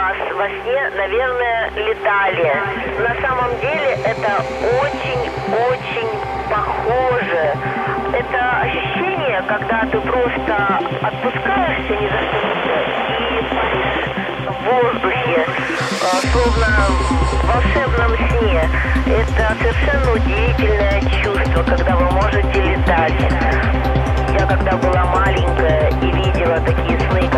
вас во сне, наверное, летали. На самом деле это очень-очень похоже. Это ощущение, когда ты просто отпускаешься ни за что и паришь в воздухе, а, словно в волшебном сне. Это совершенно удивительное чувство, когда вы можете летать. Я когда была маленькая и видела такие сны,